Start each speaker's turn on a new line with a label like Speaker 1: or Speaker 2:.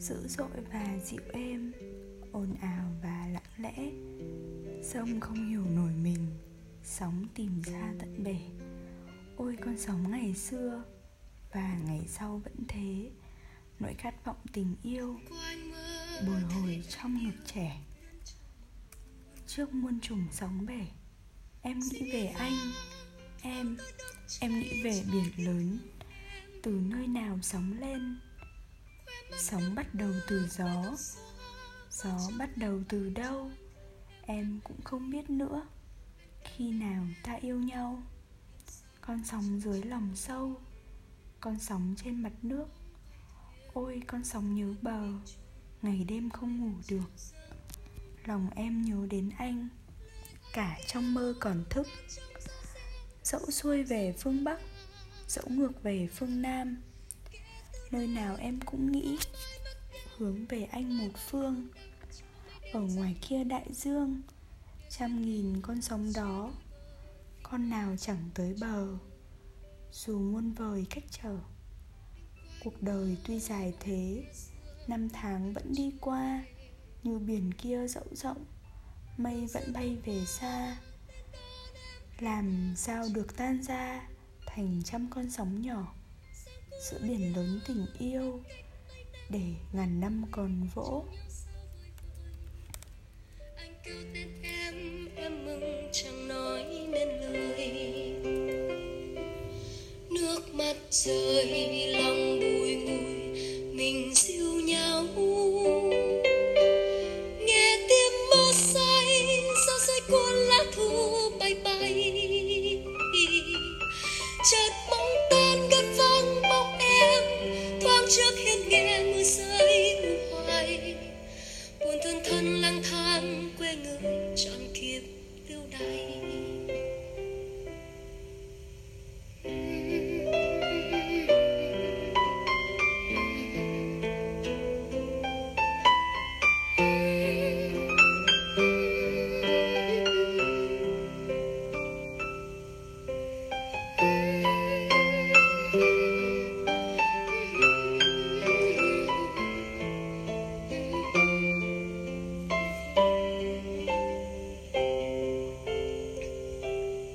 Speaker 1: dữ dội và dịu êm, ồn ào và lặng lẽ. Sông không hiểu nổi mình, sóng tìm ra tận bể. Ôi, con sóng ngày xưa và ngày sau vẫn thế. Nỗi khát vọng tình yêu bồi hồi trong ngực trẻ. Trước muôn trùng sóng bể, em nghĩ về anh, em em nghĩ về biển lớn. Từ nơi nào sóng lên sóng bắt đầu từ gió. Gió bắt đầu từ đâu? Em cũng không biết nữa. Khi nào ta yêu nhau? Con sóng dưới lòng sâu. Con sóng trên mặt nước. Ôi, con sóng nhớ bờ. Ngày đêm không ngủ được. Lòng em nhớ đến anh. Cả trong mơ còn thức. Dẫu xuôi về phương bắc, dẫu ngược về phương nam nơi nào em cũng nghĩ hướng về anh một phương. Ở ngoài kia đại dương, trăm nghìn con sóng đó, con nào chẳng tới bờ. Dù muôn vời cách trở, cuộc đời tuy dài thế, năm tháng vẫn đi qua, như biển kia rộng rộng, mây vẫn bay về xa. Làm sao được tan ra thành trăm con sóng nhỏ? giữa biển lớn tình yêu để ngàn năm còn vỗ.
Speaker 2: Anh cứu tên em em mừng chẳng nói nên lời. Nước mắt rơi, lòng bùi ngùi, mình siêu nhau. Nghe tim mơ say gió say cuốn lá thu bay bay. Chợt